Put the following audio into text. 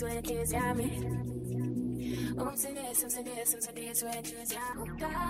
some days when it is yummy. Um, some days, some days, some days when it is yummy.